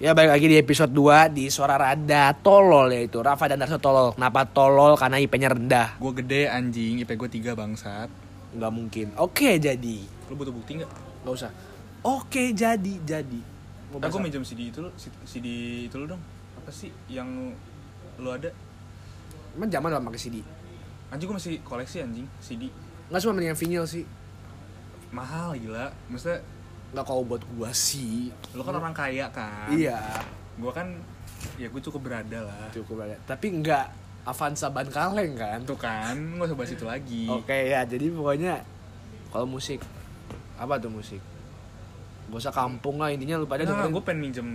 Ya balik lagi di episode 2 di Suara Rada. Tolol yaitu Rafa dan Darso Tolol. Kenapa tolol? Karena IP-nya rendah. Gue gede anjing, IP gue 3 bangsat. Nggak mungkin. Oke jadi. Lu butuh bukti gak? Nggak usah. Oke jadi Jadi. Mau Aku bahas apa? minjem CD itu lu, CD itu lu dong. Apa sih yang lu ada? Emang zaman lah pakai CD Anjing gue masih koleksi anjing, CD Nggak cuma mendingan vinyl sih. Mahal gila. Maksudnya Nggak kalau buat gua sih. Lu kan orang kaya kan. Iya. Gue kan, ya gue cukup berada lah. Cukup banget Tapi nggak Avanza ban kaleng kan? Tuh kan, gak usah bahas itu lagi. Oke ya jadi pokoknya Kalau musik Apa tuh musik? Gak usah kampung lah intinya lu pada Nah, dengerin. gue pengen minjem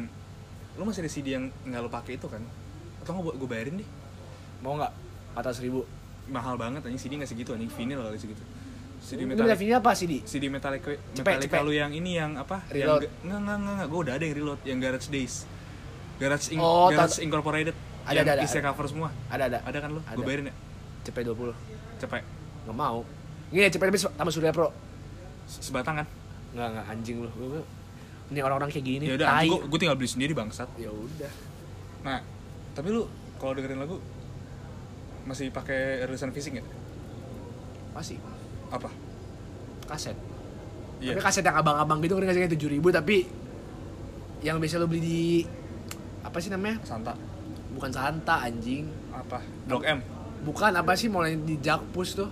Lu masih ada CD yang gak lu pakai itu kan? Atau nggak gue bayarin deh. Mau nggak? Atas ribu. Mahal banget anjing, CD gak segitu anjing, vinyl kali segitu CD Ini Metallica vinyl apa CD? CD Metallica Cepet, Metallica cepet. lu yang ini yang apa? Reload. Yang enggak enggak enggak, enggak. gue udah ada yang reload yang Garage Days. Garage Inc Oh, Garage Incorporated. Ada, yang ada, ada. isinya cover semua. Ada ada Ada kan lu? Gue bayarin ya. CP 20 Cepet. Nggak mau Ini CP lebih tambah Surya Pro Se- Sebatang kan? Nggak nggak anjing lu Ini orang-orang kayak gini Ya udah, gue gue tinggal beli sendiri bangsat. Ya udah Nah, tapi lu kalau dengerin lagu masih pakai rilisan fisik nggak? Masih Apa? kaset Iya. Tapi kaset yang abang-abang gitu kan kayak tujuh ribu tapi yang biasa lu beli di apa sih namanya? Santa. Bukan Santa anjing. Apa? Blok M. Bukan apa sih mulai di Jakpus tuh.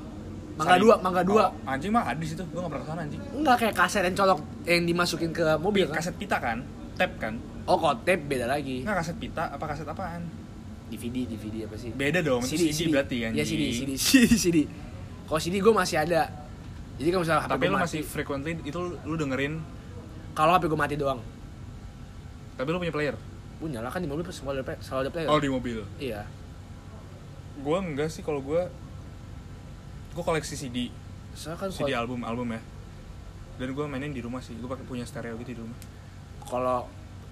Mangga dua, mangga dua. Oh, anjing mah ada di situ. Gue gak pernah ke sana anjing. Enggak kayak kaset yang colok yang dimasukin ke mobil kan? Kaset pita kan? Tape kan? Oh, kotep beda lagi. Enggak kaset pita, apa kaset apaan? DVD, DVD apa sih? Beda dong, itu CD, berarti kan? Iya CD, CD, CD, CD. Kalau CD gue masih ada. Jadi kalau misalnya HP Tapi gue lu mati, masih frequently itu lu dengerin kalau HP gue mati doang, tapi lu punya player punya lah kan di mobil selalu ada, play- selalu ada player. oh di mobil Iya. gua enggak sih kalau gua gua koleksi CD Soalnya kan CD album album ya dan gua mainin di rumah sih gua pakai punya stereo gitu di rumah kalau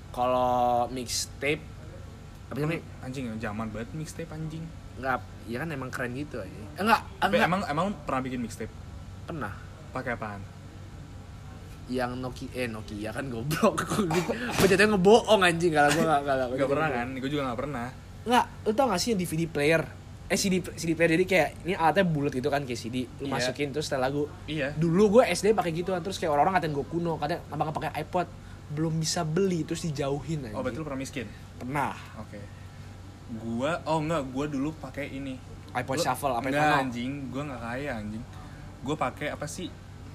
kalau mixtape apa namanya? anjing zaman banget mixtape anjing Enggak, ya kan emang keren gitu aja. Eh, Enggak, tapi enggak. emang emang pernah bikin mixtape pernah. pakai apaan Yang Nokia eh Nokia kan goblok. gue jatuhnya ngebohong anjing kalau gue enggak enggak. Gak pernah kan gua juga gak pernah Enggak, lu tau gak sih yang DVD player? Eh CD CD player jadi kayak ini alatnya bulat gitu kan kayak CD. Lu Iya. masukin terus setel lagu. iya Dulu gue SD pakai gitu terus kayak orang-orang ngatain gue kuno, kadang abang pakai iPod belum bisa beli terus dijauhin aja. oh berarti lu pernah miskin Pernah. oke gua oh enggak gua dulu pakai ini iPod Gua- Shuffle apa enggak itu? anjing gua nggak kaya anjing gua pakai apa sih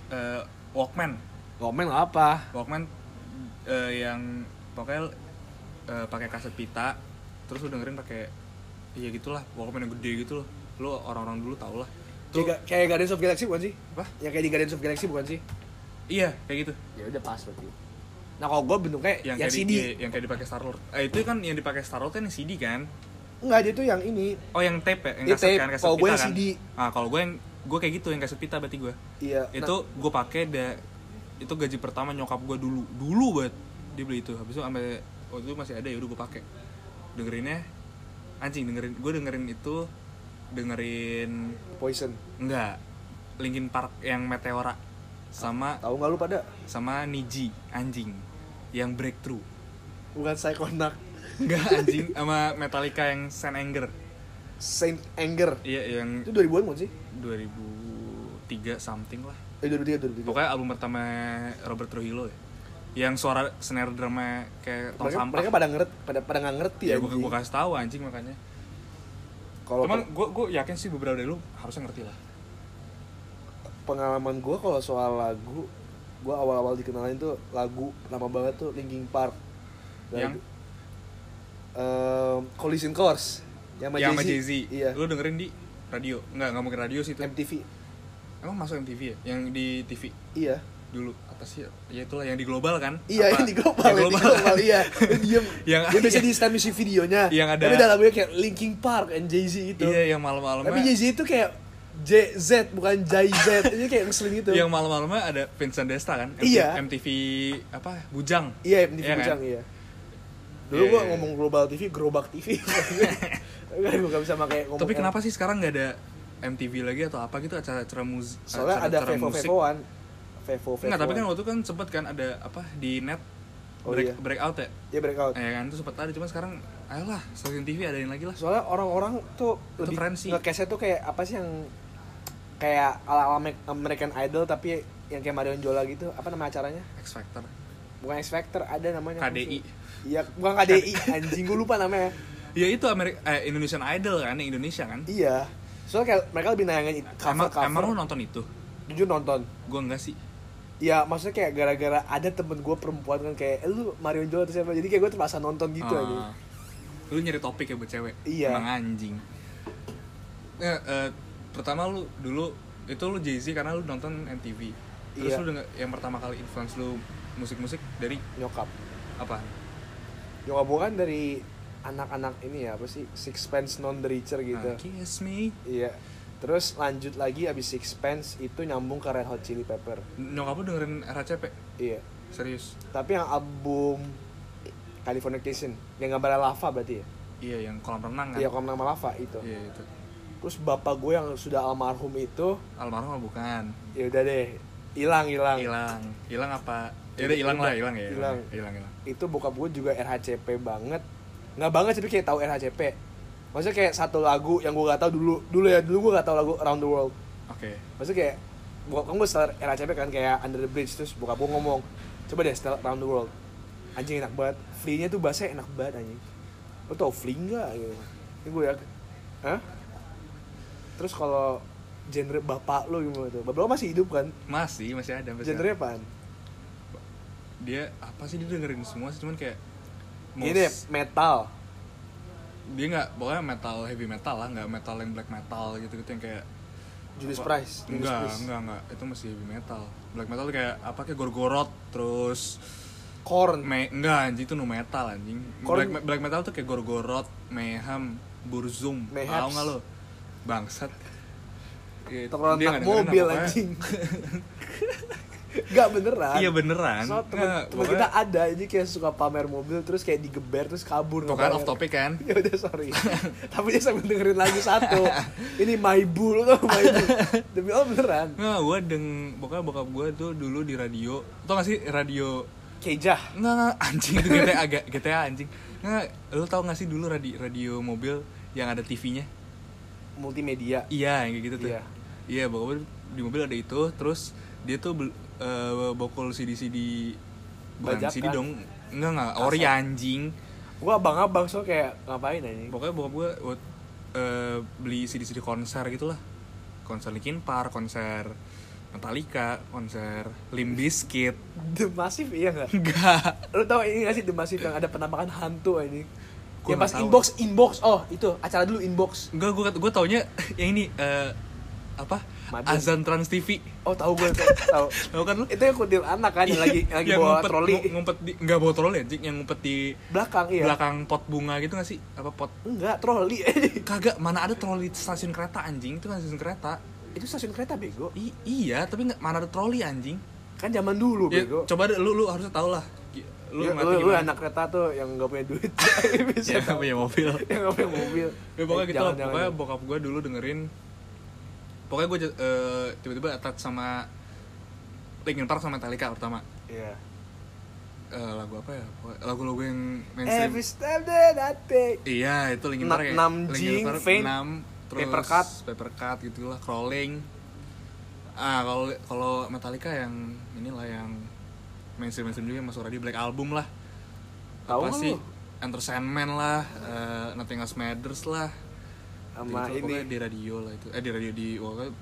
Eh, Walkman Komen apa? Walkman eh, yang pokoknya eh, pakai kaset pita terus lu dengerin pakai iya gitulah Walkman yang gede gitu loh lu orang-orang dulu tau lah tuh Kayak, kayak Guardians of Galaxy bukan sih? apa Yang kayak di Guardians of Galaxy bukan sih? iya kayak gitu Ya udah pas berarti. Nah kalau gue bentuknya yang, yang, kayak CD. di, iya, yang kayak dipakai Star Lord eh itu kan yang dipakai Star Lord kan yang CD kan Enggak, dia tuh yang ini. oh yang tape ya yang kaset tape. kan kaset Kalau gue pita yang kan CD. ah kalau gue yang gue kayak gitu yang kaset pita berarti gue Iya. itu gue pakai da itu gaji pertama nyokap gue dulu dulu banget dia beli itu habis itu sampai waktu itu masih ada ya udah gue pakai dengerinnya anjing dengerin gue dengerin itu dengerin Poison. enggak Linkin Park yang Meteora sama Tahu nggak lu pada? sama Niji anjing yang Breakthrough Bukan Psychonaut. enggak anjing sama Metallica yang Saint Anger Saint Anger. iya yang Itu 2000-an bukan sih? 2003 something lah Eh 2003 2003. Pokoknya album pertama Robert Trujillo ya. Yang suara snare drumnya kayak tong mereka, sampah. mereka pada ngerti pada pada nggak ngerti ya, ya. gue gue kasih tahu anjing makanya. Kalau Cuman gue gue yakin sih beberapa dari lu harusnya ngerti lah. Pengalaman gue kalau soal lagu, gue awal-awal dikenalin tuh lagu lama banget tuh Linkin Park. Yang? Ehm, Collision Course yang sama yang Jay-Z. Iya. Lu dengerin di radio? Enggak, enggak mungkin radio sih itu. MTV. Emang masuk MTV ya? Yang di TV Iya. dulu apa sih? Ya itulah yang di global kan? Iya, Apa? yang di global, Yang yang di global, iya. Dia diem. Yang- dia biasa di stand music videonya. Yang ada- Tapi ada lagunya kayak Linkin Park and Jay-Z itu. Iya, yang malam-malamnya. Tapi Jay-Z itu kayak J Z bukan Jay Z. Ini kayak ngeselin gitu. yang malam-malamnya ada Vincent Desta kan? MTV, Iya. MTV apa? Bujang. Iya, MTV Iya kan? Bujang, iya. Dulu Iya, gua iya. ngomong global TV, gerobak TV. Enggak, gua gak bisa pakai ngomong. Tapi kenapa sih sekarang nggak ada MTV lagi atau apa gitu acara-acara musik? Soalnya ada Vevo Vevoan. Vevo Vevoan. Enggak, tapi kan waktu kan sempet kan ada apa di net Oh, break iya. breakout ya Ya breakout. eh kan itu sempat ada cuma sekarang ayolah stasiun TV adain lagi lah Soalnya orang-orang tuh Itu lebih keren sih. tuh kayak apa sih yang kayak ala American Idol tapi yang kayak Marion Jola gitu. Apa nama acaranya? X Factor Bukan X Factor, ada namanya. KDI. Iya, bukan KDI, anjing gue lupa namanya. ya itu Amerika eh, Indonesian Idol kan yang Indonesia kan Iya. Soalnya kayak mereka lebih nayangin it- emang cover-cover. emang lu nonton itu Jujur nonton. gue enggak sih Iya, maksudnya kayak gara-gara ada temen gue perempuan kan kayak, eh, lu Marion Jola atau siapa? Jadi kayak gue terpaksa nonton gitu Ah. aja. lu nyari topik ya buat cewek Iya. emang anjing ya, eh, pertama lu dulu itu lu Jay Z karena lu nonton MTV terus Iya. lu denger, yang pertama kali influence lu musik-musik dari Nyokap. apa Nyokap gue kan dari anak-anak ini ya, apa sih? Sixpence Non The Richer gitu. Ah, Kiss Me Iya. Terus lanjut lagi abis Sixpence itu nyambung ke Red Hot Chili Pepper. nyokap lu dengerin RHCP Iya. serius Tapi yang album Californication yang gambarnya lava berarti ya? iya yang kolam renang kan Iya, kalau nama lava itu. iya itu Terus bapak gue yang sudah almarhum itu, almarhum bukan ya udah deh, hilang hilang. hilang hilang apa ya udah hilang lah hilang ya Hilang. hilang Itu bokap gue juga RHCP banget. Nggak banget sih, tapi kayak tahu RHCP. Maksudnya kayak satu lagu yang gue gak tahu dulu, dulu ya dulu gue gak tahu lagu Around the World. oke Maksudnya kayak bokap kan gue setelah RHCP kan kayak Under the Bridge terus bokap gue ngomong coba deh setelah Around the World anjing enak banget Flea-nya tuh bahasanya enak banget anjing lo tau Flea nggak gitu ini gue ya Hah? Terus kalau genre bapak lo gimana tuh? Bapak lo masih hidup kan? Masih masih ada masih genre apaan? Dia apa sih dia dengerin semua sih cuman kayak ini most- metal. Dia nggak pokoknya metal heavy metal lah nggak metal yang black metal gitu gitu yang kayak Judas apa- Priest Judas enggak enggak enggak itu masih heavy metal. Black metal tuh kayak apa kayak gorgorot terus Korn. Me enggak anjing itu nu metal anjing. Korn- black, black metal tuh kayak gorgorot mayhem burzum. Tahu nggak lo bangsat. Gitu. Tokro Dia anak nggak mobil anjing. Gak beneran. Iya beneran. So, temen, Nggak, temen pokoknya- kita ada ini kayak suka pamer mobil terus kayak digeber terus kabur tuh nggak kan off topic kan? Ya udah sorry. Tapi dia sambil dengerin lagu satu. Ini my bull tuh my bull? Demi allah beneran. Nggak, gue deng, pokoknya bokap gue tuh dulu di radio. Tau gak sih radio? Kejah. Nggak, nggak, anjing itu GTA agak GTA anjing. Nggak, lu tau gak sih dulu radio, radio mobil yang ada TV-nya? Multimedia. Iya, yang kayak gitu tuh. Iya. Iya, bokap di mobil ada itu Terus dia tuh eh, bokol CD-CD Bukan Bajakan. CD dong. Enggak, enggak, ori anjing. Gua abang abang so kayak ngapain aja Pokoknya bokap buat eh, beli CD-CD konser gitu lah. Konser Linkin Park, konser Metallica, konser Limp Bizkit. The Massive iya nggak? Enggak. Lu tau ini gak sih The Massive yang ada penampakan hantu ini Gua yang pas nggak tahu. inbox inbox oh itu acara dulu inbox Enggak, gue gue taunya yang ini eh, apa? Madun. Azan Trans TV. oh tahu gue tahu Tahu kan lu? itu yang kuntil anak kan yang lagi yang lagi Yang bawa ngumpet- troli ngu- ngumpet di enggak bawa troli anjing, yang ngumpet di belakang iya belakang pot bunga gitu gak sih? Apa pot? enggak troli Kagak, mana ada troli di stasiun kereta anjing, itu kan stasiun kereta. itu stasiun kereta bego I- iya, tapi nggak mana ada troli anjing. kan zaman dulu Ya, bego coba deh lu lu harusnya tahu lah. Lu ngerti lu, lu anak kereta tuh yang gak punya duit bisa ya, tahu. punya mobil. yang gak punya mobil Ya, pokoknya Eh, gitu, jangan, pokoknya jangan. bokap gue dulu dengerin Pokoknya gue eh, tiba-tiba attach sama Linkin Park sama Metallica pertama Iya. Eh, lagu apa ya? Lagu-lagu yang mainstream Every step that I take. Iya, itu Linkin Park ya. Nam Linkin Jing, Park, Faint, Nam, terus Paper Cut. Paper Cut gitu lah, Crawling. Ah, kalau kalau Metallica yang inilah yang mainstream mainstream juga yang masuk radio Black Album lah. Tahu apa sih? lu? Enter Sandman lah, eh, Nothing Else Matters lah. Sama Gitu, ini di radio lah itu. Eh di radio di pokoknya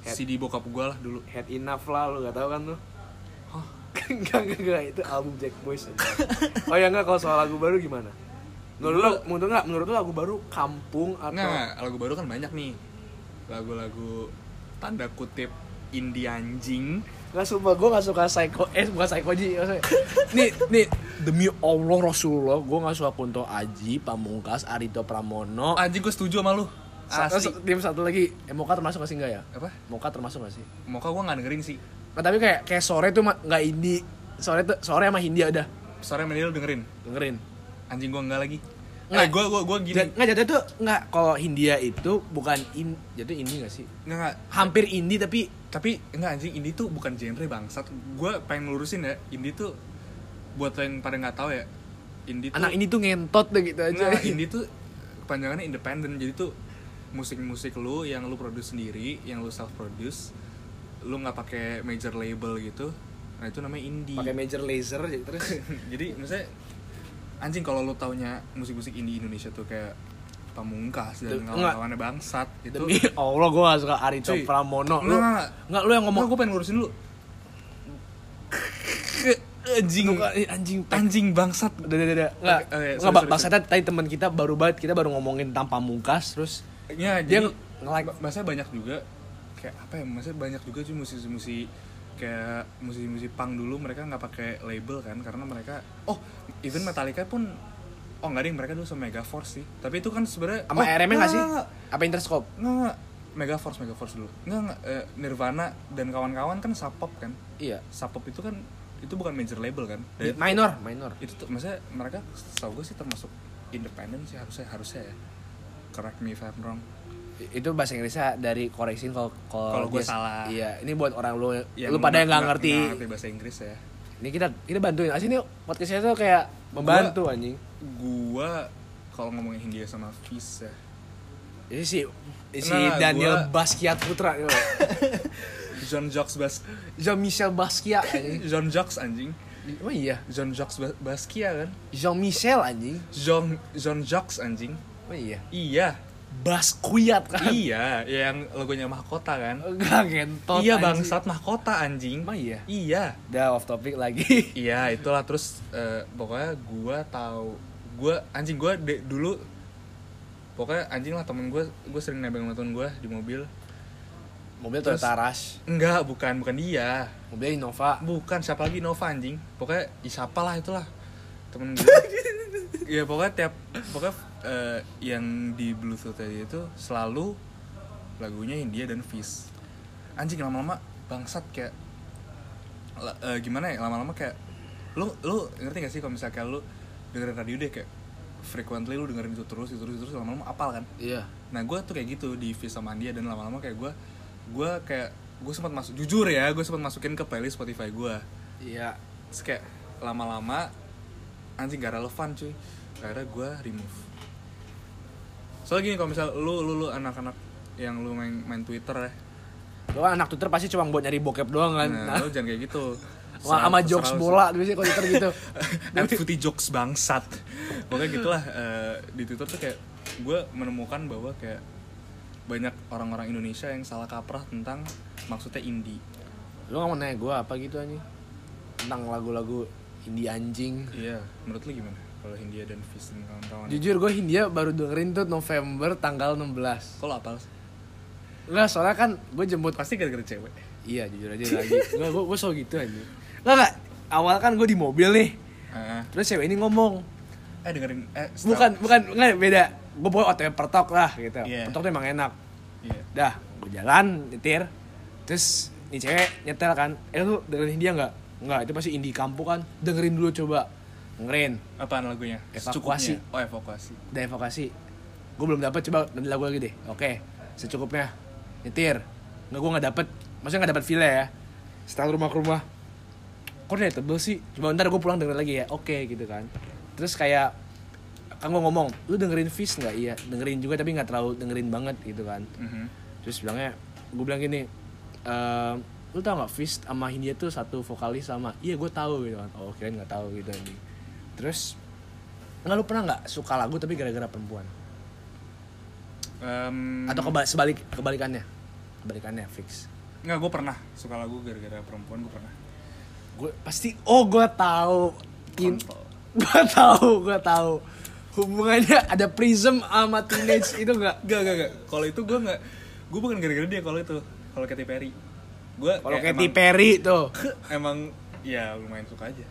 Head. CD bokap gua lah dulu. Head Enough lah lu gak tahu kan lu? Hah? enggak, enggak, enggak, itu album Jack Boys. Oh ya enggak, kalau soal lagu baru gimana? Menurut lu, menurut enggak, menurut lu lagu baru kampung atau Nggak, nggak, lagu baru kan banyak nih. Lagu-lagu tanda kutip indie anjing. Enggak sumpah, gue gak suka Psycho Eh bukan Psycho Ji maksudnya. Nih, nih Demi Allah Rasulullah Gue gak suka Kunto Aji Pamungkas Arito Pramono Anjing gue setuju sama lu. Satu, Asli. tim satu lagi eh, Moka termasuk gak sih enggak ya? Apa? Moka termasuk gak sih? Moka gue gak dengerin sih. Nah, tapi kayak kayak sore tuh nggak indie sore tuh sore sama Hindia udah Sore lu dengerin. dengerin Anjing gue enggak lagi. Nggak. Nggak, gue gue gue gini. Nggak jatuh tuh nggak kalau Hindia itu bukan in jatuh indie gak sih Nggak, nggak. hampir indie tapi Tapi enggak anjing indie tuh bukan genre bangsat. Gue pengen ngelurusin ya, indie tuh buat yang pada nggak tahu ya indie tuh anak ini tuh ngentot deh gitu aja. Nggak, indie tuh kepanjangannya independen jadi tuh musik-musik lu yang lu produce sendiri yang lu self produce lu nggak pakai major label gitu. Nah itu namanya indie. Pakai major laser jadi terus? Jadi maksudnya anjing kalau lu taunya musik-musik indie Indonesia tuh kayak Pamungkas dan kawan-kawannya bangsat itu demi Allah gue gak suka Arico Cuy, Pramono. Lu enggak, enggak. nggak lu yang ngomong gue pengen ngurusin anjing Lu eh, anjing. pek. anjing bangsat. Udah udah udah. Nggak Oke, oke, nggak bangsatnya tadi teman kita baru banget kita baru ngomongin tanpa mungkas terus ya dia nge-like. bahasa banyak juga. Kayak apa ya maksudnya banyak juga sih musisi-musisi kayak musisi-musisi punk dulu mereka nggak pakai label kan karena mereka oh even Metallica pun oh nggak ding mereka dulu sama Megaforce sih. Tapi itu kan sebenarnya sama oh, RM nggak sih? apa Interscope? Nggak Megaforce Megaforce dulu. Nggak eh, Nirvana dan kawan-kawan kan Sub Pop kan? Iya. Sub Pop itu kan itu bukan major label kan? Dan minor minor. Itu tuh maksudnya mereka setahu gue sih termasuk independen sih harusnya harusnya ya. Correct me if I'm wrong. Itu bahasa Inggrisnya dari koreksin kalau Kalau gua dia- salah. iya ini buat orang lu Yang lu pada yang nggak ngerti. ngerti bahasa Inggris ya. Ini kita kita bantuin. Asli nih podcastnya tuh kayak membantu anjing gua kalau ngomongin Hindia sama Fis ya. Ini si si Daniel gua- Basquiat Putra. John Jacques Bas Jean Michel Basquiat John Jacques anjing. Oh iya. John Jacques Bas Basquiat kan? Jean Michel anjing. John John Jacques anjing. Oh iya. Iya. Basquiat kan? Iya yang logonya mahkota kan? Enggak gentot iya anjing. bangsat mahkota anjing. Emang iya? iya. Udah off topic lagi. Iya itulah terus eh, pokoknya gua tahu gua anjing gua de- dulu pokoknya anjing lah temen gua gua sering nebeng sama temen gua di mobil. Mobil Terus- Toyota Rush. Enggak bukan bukan dia. Mobil Innova. Bukan siapa lagi Nova anjing. Pokoknya ya, siapa lah itulah temen gue ya pokoknya tiap pokoknya eh, yang di bluetooth tadi itu selalu lagunya India dan Fish anjing lama-lama bangsat kayak eh, gimana ya lama-lama kayak lu lu ngerti gak sih kalau misalnya kayak lu dengerin radio deh kayak frequently lu dengerin itu terus itu terus itu terus lama-lama apal kan? Iya. Nah gue tuh kayak gitu di sama Andia dan lama-lama kayak gue gue kayak gue sempat masuk jujur ya gue sempat masukin ke playlist Spotify gue Iya. Terus kayak lama-lama anjing gak relevan cuy. Akhirnya gue remove. Soalnya gini kalau misal lu lu lu anak-anak yang lu main main Twitter ya. Lo anak Twitter pasti cuma buat nyari bokep doang kan? Nah, Nah, lu jangan kayak gitu Wah, sama jokes bola biasanya kalau Twitter gitu. And footy jokes bangsat. Pokoknya gitulah eh, di Twitter tuh kayak gue menemukan bahwa kayak banyak orang-orang Indonesia yang salah kaprah tentang maksudnya indie. Lu gak mau nanya gue apa gitu anjing? Tentang lagu-lagu indie anjing. Iya menurut lu gimana? Kalau Hindia dan Fis dan kawan-kawan. Jujur gue Hindia baru dengerin tuh November tanggal 16 kalau apa Enggak soalnya kan gue jemput pasti gara-gara cewek. Iya jujur aja lagi. Enggak gue, gue selalu gitu anjing Enggak enggak Awal kan gue di mobil nih. Ah, Terus cewek ini ngomong. Eh dengerin eh Bukan, bukan, enggak beda. Gue bawa OTW pertok lah gitu. Iya. Pertok tuh emang enak. Iya. Dah, gue jalan, nyetir. Terus nih cewek nyetel kan. Eh lu dengerin Hindia nggak? Nggak, itu pasti indie kampung kan. Dengerin dulu coba. Dengerin. Apaan lagunya? Evakuasi. Secukupnya. oh evakuasi. Udah evokasi Gue belum dapet, coba ganti lagu lagi deh. Oke, secukupnya. Nyetir. Nggak, gue nggak dapet. Maksudnya nggak dapet feel ya. Setelah rumah ke rumah Kok tebel sih? Coba ntar gue pulang dengerin lagi ya Oke gitu kan Terus kayak Kan gue ngomong Lu dengerin Fish nggak? Iya Dengerin juga tapi nggak terlalu dengerin banget gitu kan Mhm. Terus bilangnya Gue bilang gini ehm, Lu tau gak Fish sama Hindia tuh satu vokalis sama Iya gue tahu gitu kan Oh kirain gak tahu gitu anjing Terus Nggak lu pernah nggak suka lagu tapi gara-gara perempuan? Em, Atau keba sebalik kebalikannya? Kebalikannya fix. nggak gue pernah suka lagu gara-gara perempuan gue pernah Gue pasti oh gue tahu. Kontol. gue tahu, gue tahu. Hubungannya ada Prism sama teenage itu enggak? Gak, gak, gak. Kalau itu gue nggak, gue bukan gara-gara dia kalau itu. Kalau Katy Perry, gue Kalau Katy Perry tuh. emang ya lumayan suka aja.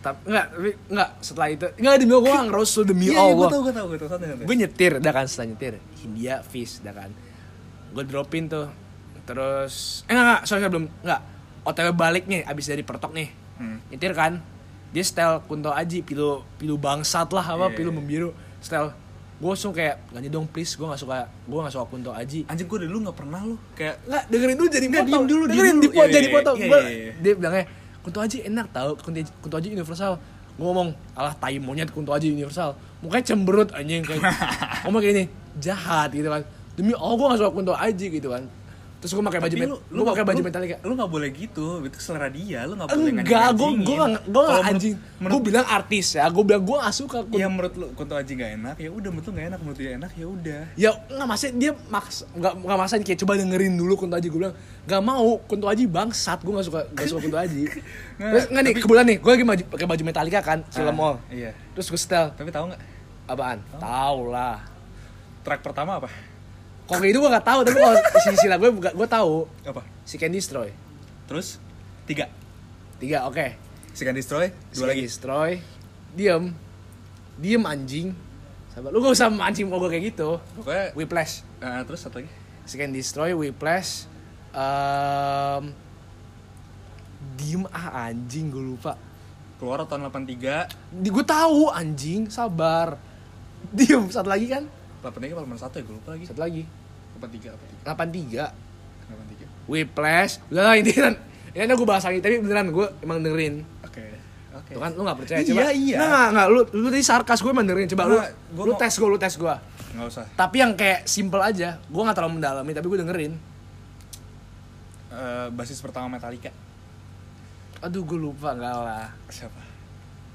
Tapi enggak, tapi enggak setelah itu. Enggak demi gue ngerus lu demi Iya, gue Allah. gue tau, gue tau. Gue nyetir, dah kan setelah nyetir. Hindia Fish, dah kan. Gue dropin tuh. Terus eh enggak, enggak, sorry, sorry, belum enggak. OTW balik nih abis dari pertok nih. Hmm. nyetir kan? Dia style Kunto Aji pilu pilu bangsat lah apa Iya, pilu iya. membiru. Style gue langsung kayak ganti dong please gue gak suka gue gak suka Kunto Aji. Anjing gue dulu nggak pernah lu. Kayak nggak dengerin dulu jadi Nggak, diem dulu, diem dengerin dulu. di pot Iya, jadi potong. iya, Gua- iya, iya. dia bilangnya Kunto Aji enak tau Kunto, Aji- Kunto Aji universal. Gue ngomong alah tai monyet Kunto Aji universal. Mukanya cemberut anjing kayak. Ngomong kayak ini jahat gitu kan. Demi Allah gue gak suka Kunto Aji gitu kan terus gue pakai baju Tapi met- lu- gue pakai nggak- baju Metallica. Lu gak boleh gitu, itu selera dia, lu gak boleh enggak gue gue gue Kalau gak menurut- anjing. Gue bilang artis ya gue bilang gue gak suka Ya menurut lu Kunto Aji gak enak, ya udah menurut lu gak enak, menurut dia enak ya udah. ya nggak maksudnya dia maks nggak nggak maksain kayak coba dengerin dulu Kunto Aji. Gue bilang nggak mau Kunto Aji bangsat. Gue nggak suka nggak suka Kunto Aji. Nggak, terus nggak nih kebetulan nih gue lagi pakai baju Metallica kan film Ah, mall. Iya. terus gue setel. Tapi tahu nggak? Apaan? Tahu lah. Track pertama apa? Kok kayak itu gue nggak tahu tapi kalau sisi sila gue gue tahu. Apa? si Can Destroy Terus? Tiga. tiga oke. Si Can Destroy, dua lagi. Destroy diem. Diem anjing. Sabar. Lu gak usah mancing mau gue kayak gitu. Pokoknya Whiplash. Eh, terus satu lagi. si Can Destroy Whiplash. Um, diem ah anjing gue lupa. Keluar tahun 83, di gue tahu anjing. Sabar. Diem. Satu lagi kan? 83 apa? 81 ya? Gue lupa lagi. satu lagi 83 apa 83 83. Whiplash udah lah ini kan ini gue bahas lagi tapi beneran gue emang dengerin Oke. Oke. Tuh kan lu gak percaya Iya, coba iya. Nah, nggak, nggak, lu, lu tadi sarkas gue emang dengerin Coba lu, Nggak, gua lu mau- tes gue, lu tes gue Nggak usah. Tapi yang kayak simple aja Gue gak terlalu mendalami, tapi gue dengerin Eh, basis pertama Metallica. Aduh gue lupa, enggak lah Siapa?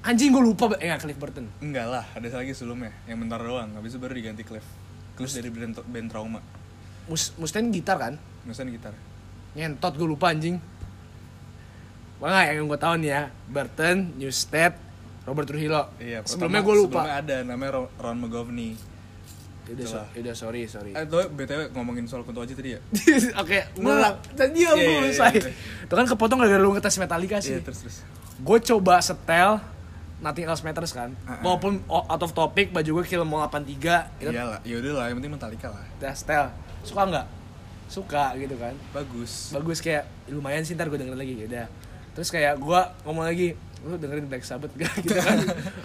Anjing gue lupa, eh nggak Cliff Burton Enggak lah, ada lagi sebelumnya yang bentar doang. Habis itu baru diganti Cliff. Cliff dari band, band Trauma. Mus Mustaine gitar kan? Misalnya gitar. Ngentot gue lupa anjing Wah yang gue tahu nih ya Burton, Newsted, Robert Trujillo Iya, Sebelumnya gue lupa Sebelumnya ada namanya Ron, McGovney. Udah, so, udah sorry, sorry Eh, tuh BTW ngomongin soal Kunto Aji tadi ya? Oke, Nggak. ngulang Iya, iya, belum iya, selesai iya. Itu kan kepotong gara-gara lu ngetes Metallica sih Iya, terus terus. gue coba setel Nothing Else Matters kan Uh-uh. walaupun out of topic baju gue Kill Mall 83 itu Iyalah, ya udah lah, yang penting Metallica lah. udah setel suka nggak? Suka gitu kan. Bagus. bagus kayak lumayan sih ntar gue dengerin lagi udah. Terus kayak gue ngomong lagi lu dengerin Black Sabbath gak gitu kan.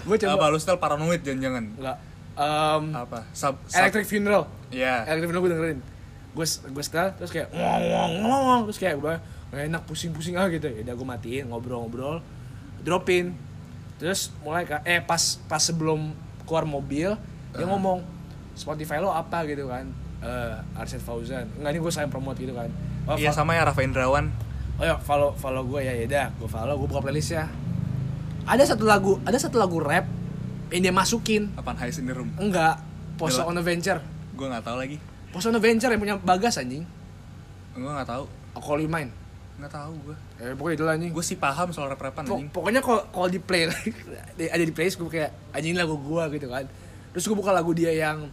Gue Apa coba lu setel paranoid jangan-jangan? nggak. Um, Apa? Sub, sub Electric Funeral. Iya. Electric Funeral gue dengerin. Gue gue setel terus kayak ngong ngong ngong terus kayak gue gak enak pusing-pusing ah gitu. Ya udah gue matiin ngobrol-ngobrol dropin. Terus mulai ka- eh pas pas sebelum keluar mobil dia ngomong Spotify lo apa? Gitu kan eh Arsyad Fauzan enggak ini gue sayang promote gitu kan oh, Iya sama ya Rafa Indrawan. oh ya follow follow gue ya ya udah gue follow gue buka playlist ya ada satu lagu ada satu lagu rap yang dia masukin Apaan Highs in the Room? enggak Post on Adventure Gue nggak tahu lagi. Post on Adventure yang punya Bagas anjing Gue nggak tahu. Aku Call You Mine Nggak tahu gue. Eh, pokoknya itu lah anjing. Gue sih paham soal rap-rapan Pok- anjing. pokoknya kalau kalau di play ada di playlist gue kayak anjing lagu gua gitu kan. Terus gue buka lagu dia yang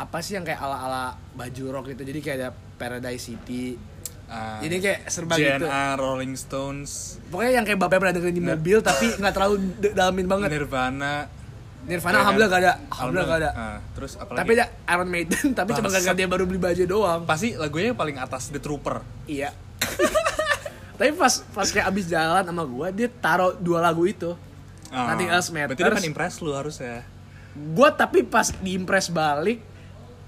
apa sih yang kayak ala-ala baju rock gitu. Jadi kayak ada Paradise City. Ah, Jadi kayak serba gitu. Rolling Stones, Pokoknya yang kayak bapak pernah dengerin di mobil tapi nggak terlalu dalamin banget. Nirvana. Nirvana ya kan? alhamdulillah gak ada. Alhamdulillah gak ada. Ah, terus apa Tapi ada Iron Maiden tapi cuma gara-gara dia baru beli baju doang. Pasti lagunya yang paling atas The Trooper. Iya. tapi pas pas kayak abis jalan sama gua dia taruh dua lagu itu. Ah, Nothing Else Matters. Berarti dia kan impress lu harusnya. Gua tapi pas diimpress balik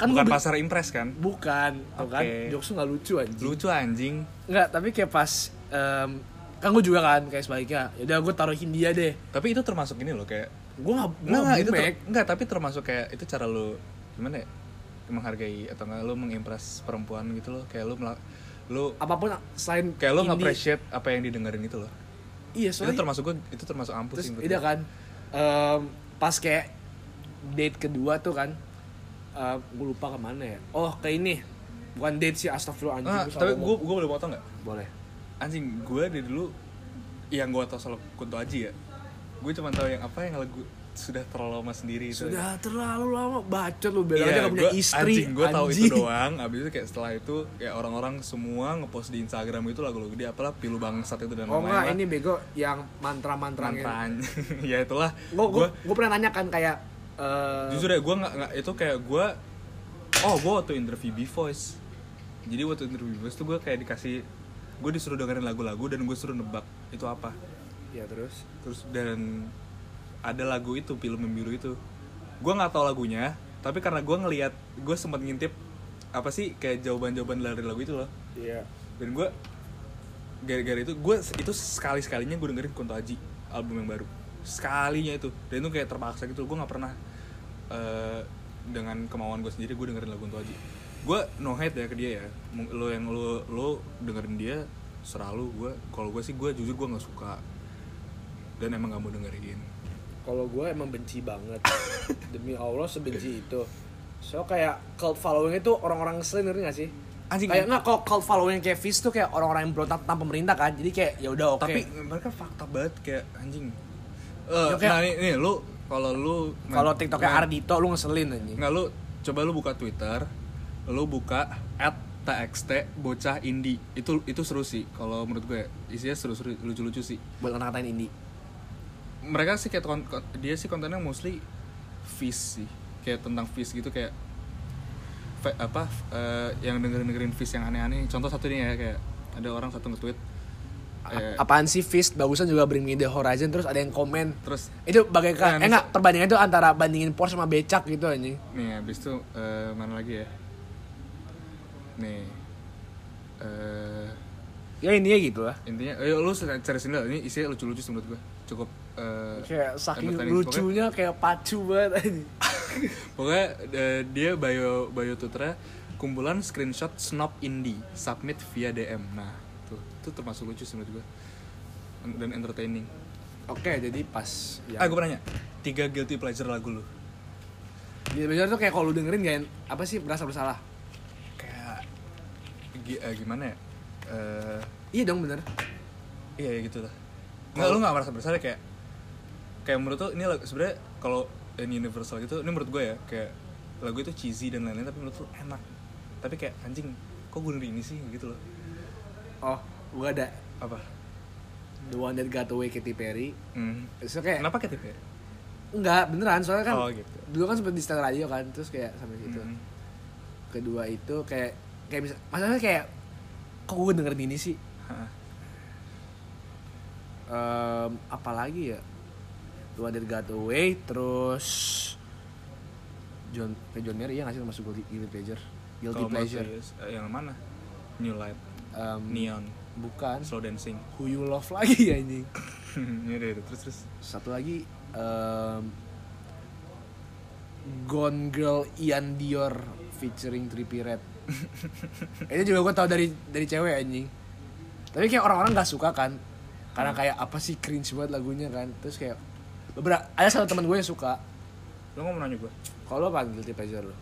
kan Bukan gua pasar impress kan? bukan tuh kan Oke. jokes nggak lucu anjing Lucu anjing. nggak tapi kayak pas em, kan gue juga kan kayak sebaliknya ya udah gue taruhin dia deh Tapi itu termasuk ini loh kayak gue nggak gue enggak, itu nggak ter- enggak, tapi termasuk kayak itu cara lu gimana ya? Menghargai atau enggak lu mengimpress perempuan gitu loh. Kayak lu melak- lu apa pun selain kayak lu indie. nge-appreciate apa yang didengerin itu loh. iya Itu soalnya termasuk gua itu termasuk ampus terus sih iya kan em, pas kayak date kedua tuh kan gue lupa ke mana ya oh ke ini bukan date sih astagfirullah anjing Ah, tapi gua gua boleh potong enggak? boleh Anjing, gua dari dulu yang gua tau soal Kunto Aji ya. Gue cuma tahu yang apa yang lagu sudah terlalu lama sendiri itu. sudah terlalu lama bacot lu bilang aja Iya, gak punya gua- istri anjing, gue tahu itu doang. Abis itu kayak setelah itu ya orang-orang semua ngepost di Instagram itu lagu-lagu dia apalah pilu bangsat itu dan Oh enggak, lain-lain ini bego yang mantra-mantra yang mantraan. ya itulah. gue Gue gue pernah nanya kan kayak eh, jujur ya gue nggak nggak- itu kayak gue oh gue waktu interview B Voice. Jadi waktu interview B Voice tuh gue kayak dikasih gue disuruh dengerin lagu-lagu dan gue suruh nebak itu apa. ya terus Terus dan ada lagu itu film yang biru itu. Gue nggak tahu lagunya, tapi karena gue ngelihat gue sempat ngintip apa sih kayak jawaban-jawaban dari lagu itu loh iya dan gue gara-gara itu gue itu sekali sekalinya gue dengerin Kunto Aji album yang baru sekalinya itu dan itu kayak terpaksa gitu gue nggak pernah eh, dengan kemauan gue sendiri gue dengerin lagu Kunto Aji gue no hate ya ke dia ya lo yang lo lo dengerin dia selalu gue kalau gue sih gue jujur gue nggak suka dan emang gak mau dengerin Kalau gue emang benci banget. Demi Allah sebenci itu. So kayak cult following itu orang-orang ngeselin ngerti gak sih? Anjing, kayak nggak kalau cult following kayak Fizz tuh kayak orang-orang yang berontak tentang pemerintah kan. Jadi kayak ya udah oke. tapi mereka fakta banget kayak anjing Kayak- nah nih, nih lu kalau lu kalau TikToknya Nah, Ardito lu ngeselin anjing. Nggak lu coba lu buka Twitter, lu buka at txt bocah indie itu itu seru sih kalau menurut gue. Isinya seru-seru lucu-lucu sih. Buat ngata-ngatain indie. mereka sih kayak kon- dia sih kontennya mostly fish sih. Kayak tentang fish gitu kayak fe- apa eh, yang dengerin dengerin fish yang aneh-aneh. Contoh satu ini ya kayak ada orang satu nge-tweet eh, Apaan sih Fizz? Bagusan juga Bring Me The Horizon terus ada yang komen terus itu bagaikan Nah, eh enggak perbandingan itu antara bandingin Porsche sama becak gitu anjing. nih habis itu eh, mana lagi ya nih eh Ya intinya gitu lah. intinya ayo lu cari sini lah ini isinya lucu-lucu menurut gue cukup eh, Kayak saking entertaining. Pokoknya- lucunya kayak pacu banget anjing. pokoknya eh, dia bio bio twitternya kumpulan screenshot snob indie submit via DM nah tuh itu termasuk lucu sih menurut gue dan entertaining. Oke, jadi pas ah gue nanya tiga guilty pleasure lagu lu? Di Bener tuh kayak kalau lu dengerin gak apa sih berasa bersalah? kayak eh, gimana ya? Eh, Iya dong bener. iya ya gitu lah. Nggak lu nggak merasa bersalah kayak kayak menurut tuh ini sebenarnya kalau ini universal gitu ini menurut gue ya kayak lagu itu cheesy dan lain-lain tapi menurut tuh enak. Tapi kayak anjing kok gue ini sih gitu loh Oh, gua ada apa The One That Got Away Katy Perry. hmm. So kayak kenapa kayak TP enggak beneran soalnya kan Oh, gitu. dulu kan sempet di setel radio kan terus kayak sampai situ. Hmm. Kedua itu kayak kayak bisa masalahnya kayak kok gue dengerin ini sih? Hah. Em, apalagi ya? The One That Got Away terus John John Mayer iya nggak sih masuk guilty, pleasure? Guilty menurut pleasure. eh, yang mana New Light Em, Neon bukan Slow Dancing Who You Love lagi anjing. ya udah, terus terus Satu lagi em, Gone Girl Ian Dior featuring Trippie Red. Ini juga gue tau dari dari cewek anjing. Tapi kayak orang-orang nggak suka kan, karena kayak apa sih cringe banget lagunya kan. Terus kayak beberapa ada satu teman gue yang suka. lo mau nanya gue Kalau lo apa guilty pleasure lo?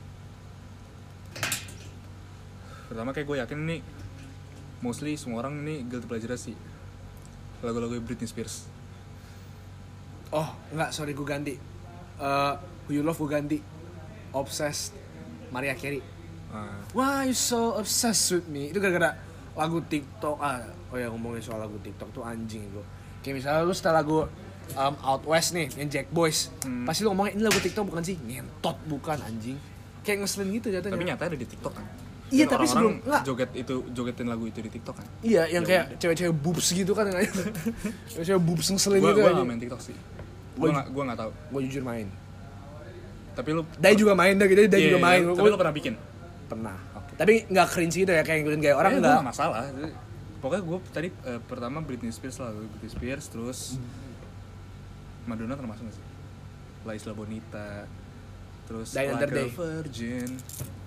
pertama kayak gue yakin ini mostly semua orang ini guilty pleasure sih lagu-lagu Britney Spears Oh, enggak, sorry gue ganti. Eh, Who You Love gue ganti. Obsessed Maria Carey. Ah, Why you so obsessed with me? Itu gara-gara lagu TikTok. Ah, oh ya ngomongin soal lagu TikTok tuh anjing gue. Kayak misalnya lu setel lagu um, Out West nih, yang Jack Boys. Hmm. Pasti lu ngomongin ini lagu TikTok bukan sih? Ngentot bukan anjing. Kayak ngeselin gitu jatuhnya. tapi nyata ada di TikTok kan Iya, tapi orang-orang sebelum- nggak. joget itu jogetin lagu itu di TikTok kan Iya, yang Ya kayak cewek-cewek boobs gitu kan. cewek-cewek boobs ngeselin gitu gue aja. gak main TikTok sih gue Gua- gak gue gak tahu Gue jujur main. tapi lu Dai juga main dah gitu, Dai Iya, juga iya, main. tapi Gua- lu pernah bikin pernah. Tapi nggak cringe gitu ya kayak ngikutin kayak orang enggak. gua gak masalah pokoknya gue tadi eh, pertama Britney Spears lah Britney Spears terus Madonna termasuk gak sih La Isla Bonita terus Die Like a Day. Virgin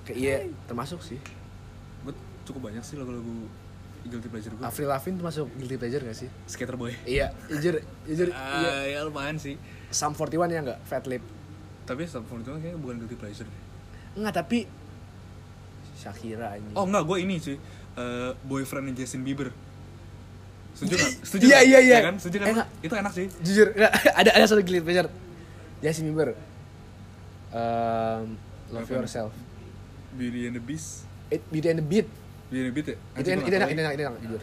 Kayak iya, termasuk sih. gue cukup banyak sih lagu-lagu guilty pleasure gue Avril Lavigne termasuk guilty pleasure gak sih? Skater Boy Iya, jujur, jujur, iya. Ah, ya lumayan sih Sum 41 ya enggak? Fat Lip. tapi Sum 41 kayaknya bukan guilty pleasure. Enggak, tapi Shakira anjing. oh enggak gue ini sih eh, boyfriendnya Justin Bieber setuju gak? setuju Iya, nggak? iya, iya. Ya kan? setuju kan? Eh, nggak. itu enak sih Jujur, enggak, ada ada satu guilty pleasure. Justin Bieber. Um, love yourself. Beauty and the Beast It, Beauty and the Beat. Beauty and the Beast ya? Itu enak, itu enak, itu enak, itu enak, jujur.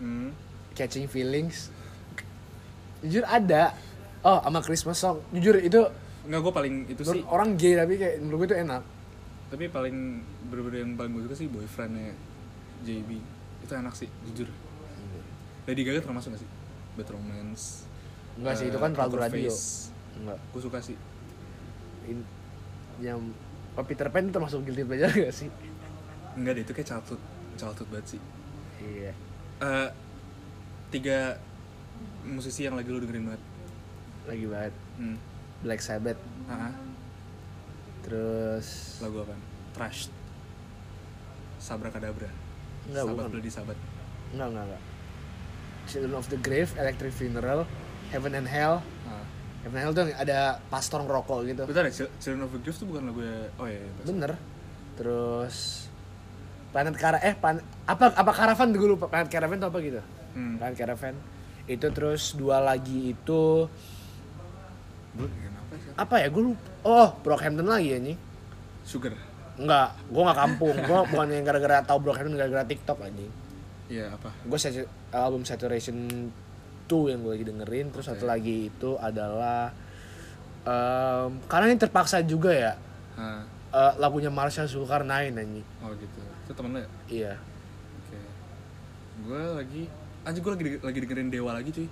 Hmm. Catching feelings. Jujur ada. Oh, sama Christmas song. Jujur itu Enggak, gue paling itu sih orang gay tapi kayak menurut gue itu enak. Tapi paling bener-bener yang paling gue suka sih boyfriendnya JB Itu enak sih, jujur Lady Gaga termasuk gak sih? Bad Romance Enggak sih, eh, itu kan lagu radio. Enggak. Gue suka sih In, yang oh, Peter Pan itu termasuk guilty pleasure gak sih? Enggak deh, itu kayak childhood Childhood banget sih. Iya. Eh, tiga musisi yang lagi lu dengerin banget. Lagi banget. Hmm. Black Sabbath. Ah, terus lagu apa? Trash sabra kadabra Enggak, sabat bukan. bloody sabat enggak enggak enggak. Children of the Grave Electric Funeral Heaven and Hell. Ah. Hell tuh ada pastor ngerokok gitu. Bentar ya Chil- Children of the Grave tuh bukan lagu ya? Oh iya, iya bener. Terus Planet Cara eh plan- apa apa Caravan gue lupa. Planet Caravan tuh apa gitu? Hmm. Planet Caravan. Itu terus dua lagi itu gue kenapa sih? apa ya? Gue lupa. Oh Brockhampton lagi ya nih sugar. Enggak, gue gak kampung. Gue bukan yang gara-gara tau Brockhampton gara-gara TikTok anjing. iya apa? Gue album Saturation 2 yang gue lagi dengerin. Terus satu Oke. lagi itu adalah em, karena ini terpaksa juga ya ah. eh, lagunya Marsha Zulkarnain anjing. oh gitu itu temen lo ya Iya. oke gue lagi anjir gue lagi lagi dengerin dewa lagi cuy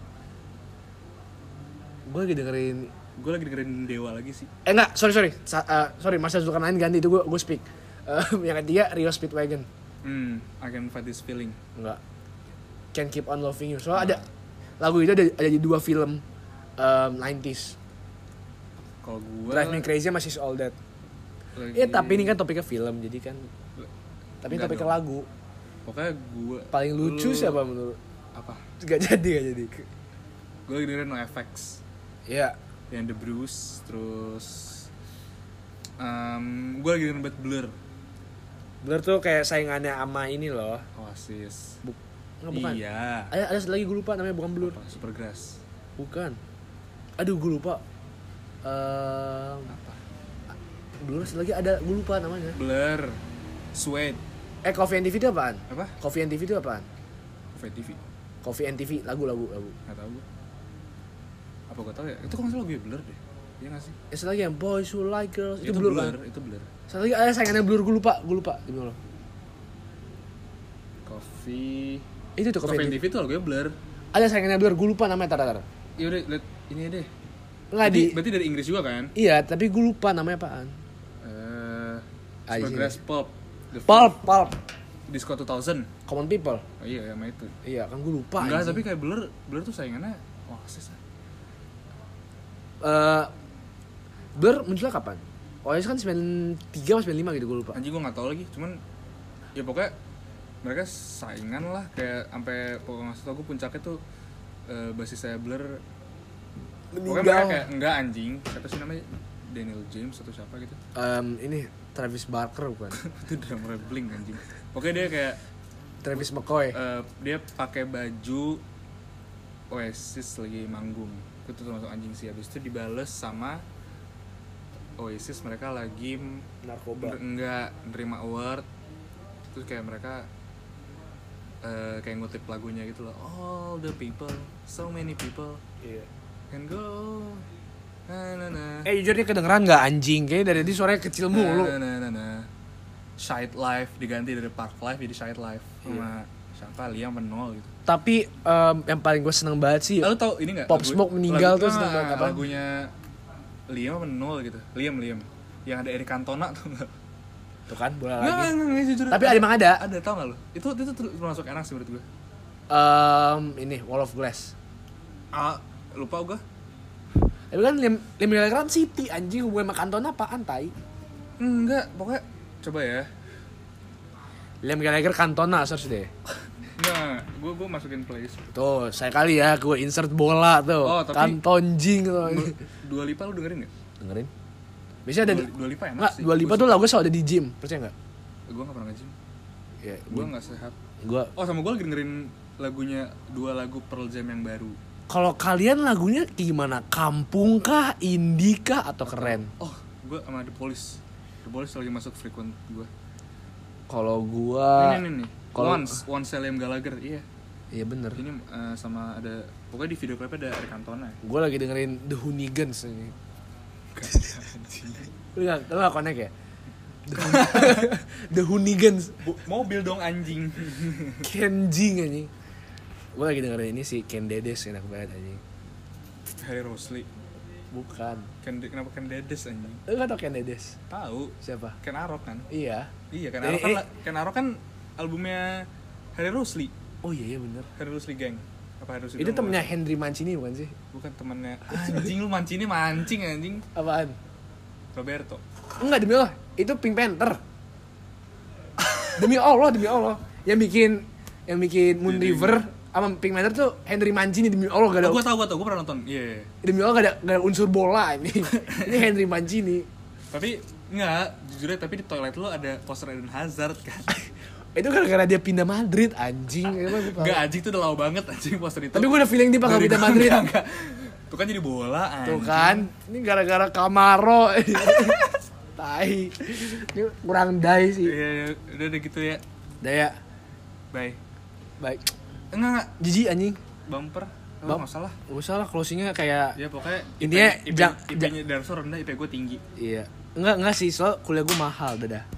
Gue lagi dengerin gue lagi dengerin dewa lagi sih eh enggak, sorry sorry. Sa- eh, sorry, Marsha Zulkarnain ganti itu gue gue speak. Em, yang ketiga Rio Speedwagon. hmm I can fight this feeling Enggak. Can't Keep On Loving You. Soalnya ada lagu itu ada ada di dua film em, 90s. kalau gue Drive Me Crazy She's All That. lagi, Iya tapi ini kan topiknya film jadi kan tapi ini topiknya dong. lagu. Pokoknya gue paling lucu siapa menurut apa? Gak jadi gak jadi. Gue lagi dengerin NoFX ya. Yang The Bruce terus um, gue lagi dengerin Bad Blur. Blur tuh kayak saingannya sama ini loh. Oasis Buk Nggak, bukan. Iya. Ada, ada lagi gue lupa namanya bukan Blur. Apa? Supergrass bukan. Aduh gue lupa. Ehm, apa? Blur lagi ada gue lupa namanya. Blur. Sweat eh Coffee and TV itu apaan? Apa? Coffee and TV itu apaan? Coffee TV Coffee and TV lagu lagu lagu. Nggak tahu gue apa gue tau ya? Itu nggak salah lagu Blur deh? Iya nggak sih? Ya satu lagi yang Boys Who Like Girls itu, Blur, kan? itu Blur. Satu lagi ada saingannya Blur gue lupa gue lupa. Gimana loh Coffee itu tuh Coffee, and TV itu lagunya Blur ada saingannya Blur gue lupa namanya tar tar iya udah liat ini deh nggak berarti, di berarti dari Inggris juga kan Iya, tapi gue lupa namanya apaan. eh di Supergrass Pulp The Pulp, Pulp. Disco 2000 Common People. oh iya sama itu Iya, kan gue lupa. Enggak, anjing. tapi kayak Blur, Blur tuh saingannya Oasis lah. Eh, Blur munculnya kapan? Oasis kan 93 atau 95 gitu, gue lupa. Anjing gue gak tau lagi, cuman ya pokoknya mereka saingan lah kayak sampai pokoknya tau gue puncaknya tuh eh, basis saya Blur. Pokoknya mereka kayak enggak anjing. Siapa sih namanya? Daniel James atau siapa gitu. Em, ini Travis Barker bukan? itu drummer Blink anjing. Pokoknya dia kayak Travis McCoy. eh, dia pakai baju Oasis lagi manggung. Itu tuh termasuk anjing sih. Habis itu dibales sama Oasis mereka lagi Narkoba. Eng- enggak nerima award. Terus kayak mereka eh, kayak ngutip lagunya gitu loh all the people so many people Iya. can go na na na Eh jujur dia kedengeran nggak anjing? Kayaknya dari tadi suaranya kecil mulu. na na na na Shite Life diganti dari Park Life jadi Shite Life Iya. sama siapa Liam Penol gitu Tapi em, yang paling gue seneng banget sih Lalu tau ini gak? Pop Smoke meninggal tuh seneng banget, apa? Lagunya Liam apa Nol gitu Liam, Liam Yang ada Eric Cantona tuh gak? Tuh kan bola Nggak, lagi. nggak, nggak, jujur Tapi ada emang ada. Ada, tau gak lo? Itu, itu ter- termasuk enak sih menurut gue Em, ini Wall of Glass. ah, Lupa gue Tapi kan Gallagher kan City anjing hubungan sama Cantona apaan tai? Enggak, pokoknya Coba ya Liam Gallagher Cantona search deh. Enggak, gue gue masukin playlist Tuh, saya kali ya gue insert bola tuh. Oh, tapi- Kantonjing tuh. Dua Lipa lu dengerin gak? Dengerin. Biasanya ada Dua, Dua Lipa enak Enggak, sih. dua lipa tuh lagu selalu ada di gym, percaya enggak? Gue gak pernah nge-gym Ya, Gue gak sehat. Gua Oh sama gue lagi dengerin lagunya Dua lagu Pearl Jam yang baru. Kalau kalian lagunya gimana? Kampung kah, indie kah? Atau keren? Oh, gue sama The Police. The Police lagi masuk frequent gue Kalau gua Ini nih nih kalau- Once, Once Liam Gallagher, iya. Iya bener. Ini eh, sama ada Pokoknya di video klipnya ada Eric Cantona. Gue lagi dengerin The Hoonigans ini. Lu gak, lu gak connect ya? The. Bu- Mobil dong anjing Kenjing anjing. Gue lagi dengerin ini sih Ken Dedes enak banget anjing. Harry Rosley Bukan. Ken, Kenapa Ken Dedes anjing? Lu gak tau Ken Dedes? Tahu Siapa? Ken Arok kan? Iya. Iya Ken Arok kan, ini- Ken Arok kan albumnya Harry Rosley Oh iya iya bener. Harry Rosley Gang apa harus Itu temennya Henry Mancini bukan sih? Bukan temennya anjing lu mancing ini mancing anjing Apaan? Roberto Enggak demi Allah, itu Pink Panther. demi Allah, demi Allah. Yang bikin yang bikin Moon Demi- River sama Pink Panther tuh Henry Mancini demi Allah gak ada oh, gue tau gue tau gue pernah nonton iya iya. demi Allah gak ada, gak ada unsur bola ini. ini Henry Mancini. tapi enggak jujur aja tapi di toilet lu ada poster Eden Hazard kan Itu gara-gara dia pindah Madrid anjing. Emang gua tahu. enggak anjing itu udah lama banget anjing poster itu Tapi gue udah feeling dia bakal Dari pindah Madrid. enggak, enggak. Tuh kan jadi bola anjing. Tuh kan, ini gara-gara Camaro. Tai. Ini kurang dai sih. Iya, iya, udah udah gitu ya. Daya. Bye. Baik. Enggak enggak Jijik anjing. bumper. Oh, Bum- nggak salah. Gak usah lah closingnya kayak Ya pokoknya Intinya, IP, IP-nya Darso rendah, IP gue tinggi. Iya. Enggak, enggak sih, soal kuliah gue mahal, dadah.